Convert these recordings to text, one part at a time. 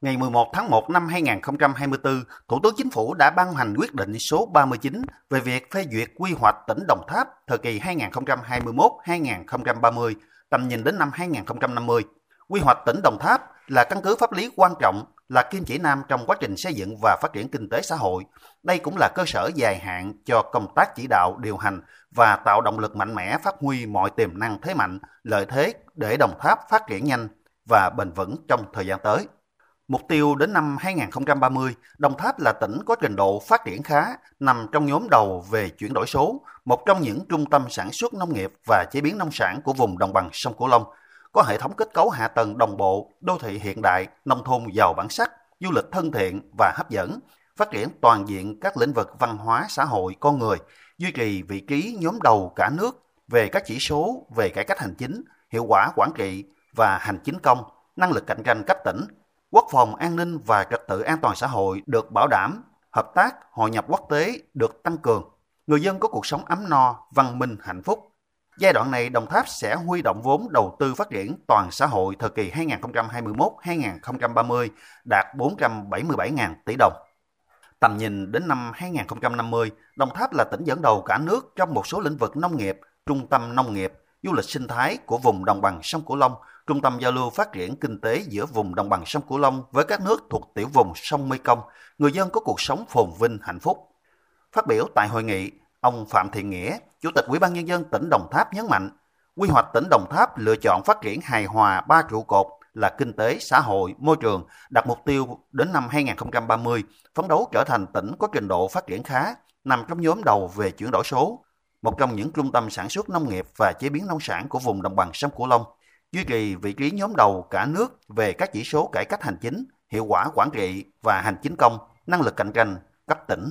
Ngày 11 tháng 1 năm 2024, Thủ tướng Chính phủ đã ban hành quyết định số 39 về việc phê duyệt quy hoạch tỉnh Đồng Tháp thời kỳ 2021-2030, tầm nhìn đến năm 2050. Quy hoạch tỉnh Đồng Tháp là căn cứ pháp lý quan trọng, là kim chỉ nam trong quá trình xây dựng và phát triển kinh tế xã hội. Đây cũng là cơ sở dài hạn cho công tác chỉ đạo, điều hành và tạo động lực mạnh mẽ phát huy mọi tiềm năng thế mạnh, lợi thế để Đồng Tháp phát triển nhanh và bền vững trong thời gian tới. Mục tiêu đến năm 2030, Đồng Tháp là tỉnh có trình độ phát triển khá, nằm trong nhóm đầu về chuyển đổi số, một trong những trung tâm sản xuất nông nghiệp và chế biến nông sản của vùng đồng bằng sông Cửu Long, có hệ thống kết cấu hạ tầng đồng bộ, đô thị hiện đại, nông thôn giàu bản sắc, du lịch thân thiện và hấp dẫn, phát triển toàn diện các lĩnh vực văn hóa, xã hội, con người, duy trì vị trí nhóm đầu cả nước về các chỉ số về cải cách hành chính, hiệu quả quản trị và hành chính công, năng lực cạnh tranh cấp tỉnh, quốc phòng an ninh và trật tự an toàn xã hội được bảo đảm, hợp tác, hội nhập quốc tế được tăng cường, người dân có cuộc sống ấm no, văn minh, hạnh phúc. Giai đoạn này, Đồng Tháp sẽ huy động vốn đầu tư phát triển toàn xã hội thời kỳ 2021-2030 đạt 477.000 tỷ đồng. Tầm nhìn đến năm 2050, Đồng Tháp là tỉnh dẫn đầu cả nước trong một số lĩnh vực nông nghiệp, trung tâm nông nghiệp, du lịch sinh thái của vùng đồng bằng sông Cửu Long, trung tâm giao lưu phát triển kinh tế giữa vùng đồng bằng sông Cửu Long với các nước thuộc tiểu vùng sông Mekong, người dân có cuộc sống phồn vinh hạnh phúc. Phát biểu tại hội nghị, ông Phạm Thiện Nghĩa, Chủ tịch Ủy ban nhân dân tỉnh Đồng Tháp nhấn mạnh, quy hoạch tỉnh Đồng Tháp lựa chọn phát triển hài hòa ba trụ cột là kinh tế, xã hội, môi trường, đặt mục tiêu đến năm 2030 phấn đấu trở thành tỉnh có trình độ phát triển khá, nằm trong nhóm đầu về chuyển đổi số, một trong những trung tâm sản xuất nông nghiệp và chế biến nông sản của vùng đồng bằng sông Cửu Long, duy trì vị trí nhóm đầu cả nước về các chỉ số cải cách hành chính, hiệu quả quản trị và hành chính công, năng lực cạnh tranh cấp tỉnh.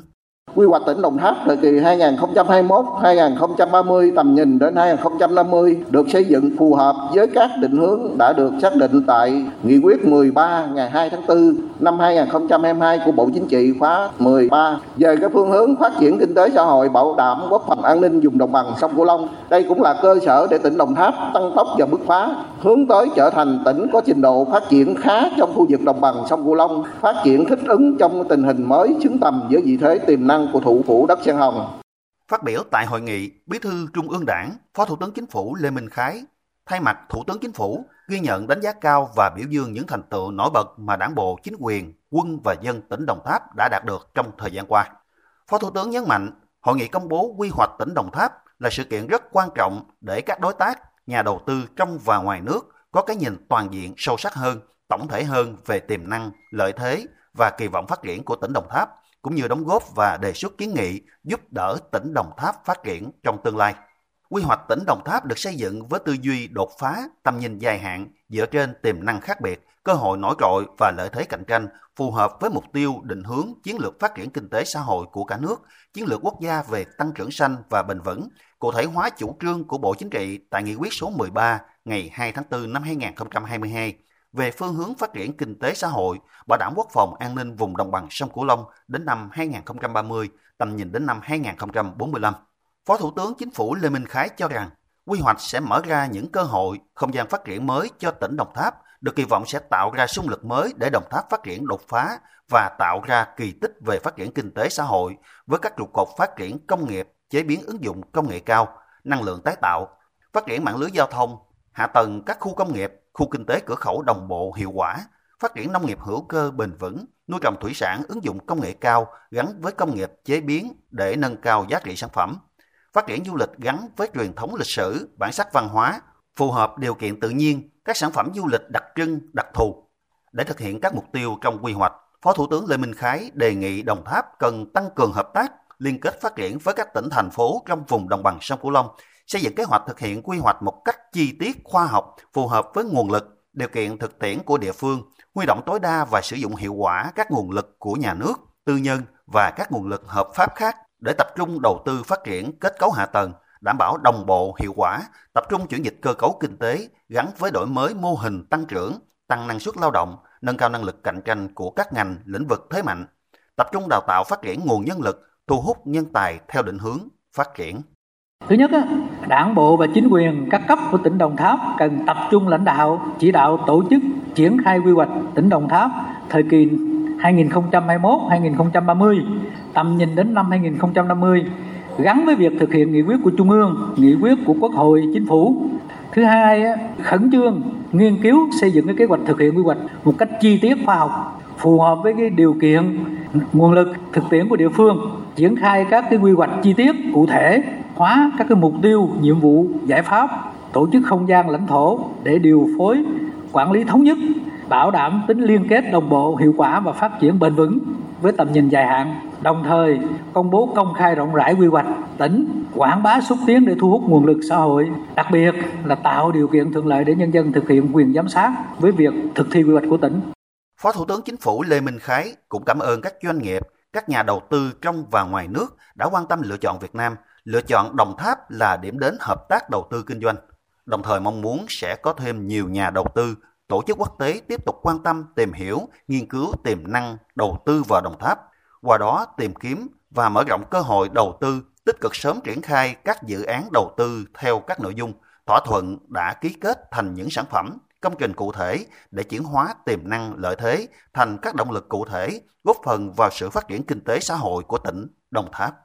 Quy hoạch tỉnh Đồng Tháp thời kỳ 2021-2030 tầm nhìn đến 2050 được xây dựng phù hợp với các định hướng đã được xác định tại Nghị quyết 13 ngày 2 tháng 4 năm 2022 của Bộ Chính trị khóa 13 về cái phương hướng phát triển kinh tế xã hội bảo đảm quốc phòng an ninh vùng đồng bằng sông Cửu Long. Đây cũng là cơ sở để tỉnh Đồng Tháp tăng tốc và bứt phá hướng tới trở thành tỉnh có trình độ phát triển khá trong khu vực đồng bằng sông Cửu Long, phát triển thích ứng trong tình hình mới xứng tầm với vị thế tiềm năng của thủ phủ đất Sen Hồng. Phát biểu tại hội nghị, Bí thư Trung ương Đảng, Phó Thủ tướng Chính phủ Lê Minh Khái thay mặt Thủ tướng Chính phủ ghi nhận đánh giá cao và biểu dương những thành tựu nổi bật mà Đảng bộ, chính quyền, quân và dân tỉnh Đồng Tháp đã đạt được trong thời gian qua. Phó Thủ tướng nhấn mạnh, hội nghị công bố quy hoạch tỉnh Đồng Tháp là sự kiện rất quan trọng để các đối tác, nhà đầu tư trong và ngoài nước có cái nhìn toàn diện sâu sắc hơn, tổng thể hơn về tiềm năng, lợi thế và kỳ vọng phát triển của tỉnh Đồng Tháp – cũng như đóng góp và đề xuất kiến nghị giúp đỡ tỉnh Đồng Tháp phát triển trong tương lai. Quy hoạch tỉnh Đồng Tháp được xây dựng với tư duy đột phá, tầm nhìn dài hạn dựa trên tiềm năng khác biệt, cơ hội nổi trội và lợi thế cạnh tranh phù hợp với mục tiêu định hướng chiến lược phát triển kinh tế xã hội của cả nước, chiến lược quốc gia về tăng trưởng xanh và bền vững, cụ thể hóa chủ trương của Bộ Chính trị tại nghị quyết số 13 ngày 2 tháng 4 năm 2022 về phương hướng phát triển kinh tế xã hội, bảo đảm quốc phòng an ninh vùng đồng bằng sông Cửu Long đến năm 2030, tầm nhìn đến năm 2045. Phó Thủ tướng Chính phủ Lê Minh Khái cho rằng, quy hoạch sẽ mở ra những cơ hội, không gian phát triển mới cho tỉnh Đồng Tháp, được kỳ vọng sẽ tạo ra xung lực mới để Đồng Tháp phát triển đột phá và tạo ra kỳ tích về phát triển kinh tế xã hội với các trụ cột phát triển công nghiệp, chế biến ứng dụng công nghệ cao, năng lượng tái tạo, phát triển mạng lưới giao thông, hạ tầng các khu công nghiệp, khu kinh tế cửa khẩu đồng bộ hiệu quả, phát triển nông nghiệp hữu cơ bền vững, nuôi trồng thủy sản ứng dụng công nghệ cao gắn với công nghiệp chế biến để nâng cao giá trị sản phẩm, phát triển du lịch gắn với truyền thống lịch sử, bản sắc văn hóa, phù hợp điều kiện tự nhiên, các sản phẩm du lịch đặc trưng, đặc thù. Để thực hiện các mục tiêu trong quy hoạch, Phó Thủ tướng Lê Minh Khái đề nghị Đồng Tháp cần tăng cường hợp tác, liên kết phát triển với các tỉnh thành phố trong vùng đồng bằng sông Cửu Long xây dựng kế hoạch thực hiện quy hoạch một cách chi tiết, khoa học, phù hợp với nguồn lực, điều kiện thực tiễn của địa phương, huy động tối đa và sử dụng hiệu quả các nguồn lực của nhà nước, tư nhân và các nguồn lực hợp pháp khác để tập trung đầu tư phát triển kết cấu hạ tầng, đảm bảo đồng bộ hiệu quả, tập trung chuyển dịch cơ cấu kinh tế gắn với đổi mới mô hình tăng trưởng, tăng năng suất lao động, nâng cao năng lực cạnh tranh của các ngành, lĩnh vực thế mạnh, tập trung đào tạo phát triển nguồn nhân lực, thu hút nhân tài theo định hướng phát triển. Thứ nhất, Đảng bộ và chính quyền các cấp của tỉnh Đồng Tháp cần tập trung lãnh đạo, chỉ đạo tổ chức triển khai quy hoạch tỉnh Đồng Tháp thời kỳ 2021-2030, tầm nhìn đến năm 2050 gắn với việc thực hiện nghị quyết của Trung ương, nghị quyết của Quốc hội, Chính phủ. Thứ hai, khẩn trương nghiên cứu xây dựng cái kế hoạch thực hiện quy hoạch một cách chi tiết khoa học phù hợp với cái điều kiện nguồn lực thực tiễn của địa phương triển khai các cái quy hoạch chi tiết cụ thể hóa các cái mục tiêu nhiệm vụ giải pháp tổ chức không gian lãnh thổ để điều phối quản lý thống nhất bảo đảm tính liên kết đồng bộ hiệu quả và phát triển bền vững với tầm nhìn dài hạn đồng thời công bố công khai rộng rãi quy hoạch tỉnh quảng bá xúc tiến để thu hút nguồn lực xã hội. Đặc biệt là tạo điều kiện thuận lợi để nhân dân thực hiện quyền giám sát với việc thực thi quy hoạch của tỉnh. Phó Thủ tướng Chính phủ Lê Minh Khái cũng cảm ơn các doanh nghiệp, các nhà đầu tư trong và ngoài nước đã quan tâm lựa chọn Việt Nam, lựa chọn Đồng Tháp là điểm đến hợp tác đầu tư kinh doanh. Đồng thời mong muốn sẽ có thêm nhiều nhà đầu tư, tổ chức quốc tế tiếp tục quan tâm, tìm hiểu, nghiên cứu tiềm năng đầu tư vào Đồng Tháp, qua đó tìm kiếm và mở rộng cơ hội đầu tư, tích cực sớm triển khai các dự án đầu tư theo các nội dung, thỏa thuận đã ký kết thành những sản phẩm công trình cụ thể để chuyển hóa tiềm năng lợi thế thành các động lực cụ thể, góp phần vào sự phát triển kinh tế xã hội của tỉnh Đồng Tháp.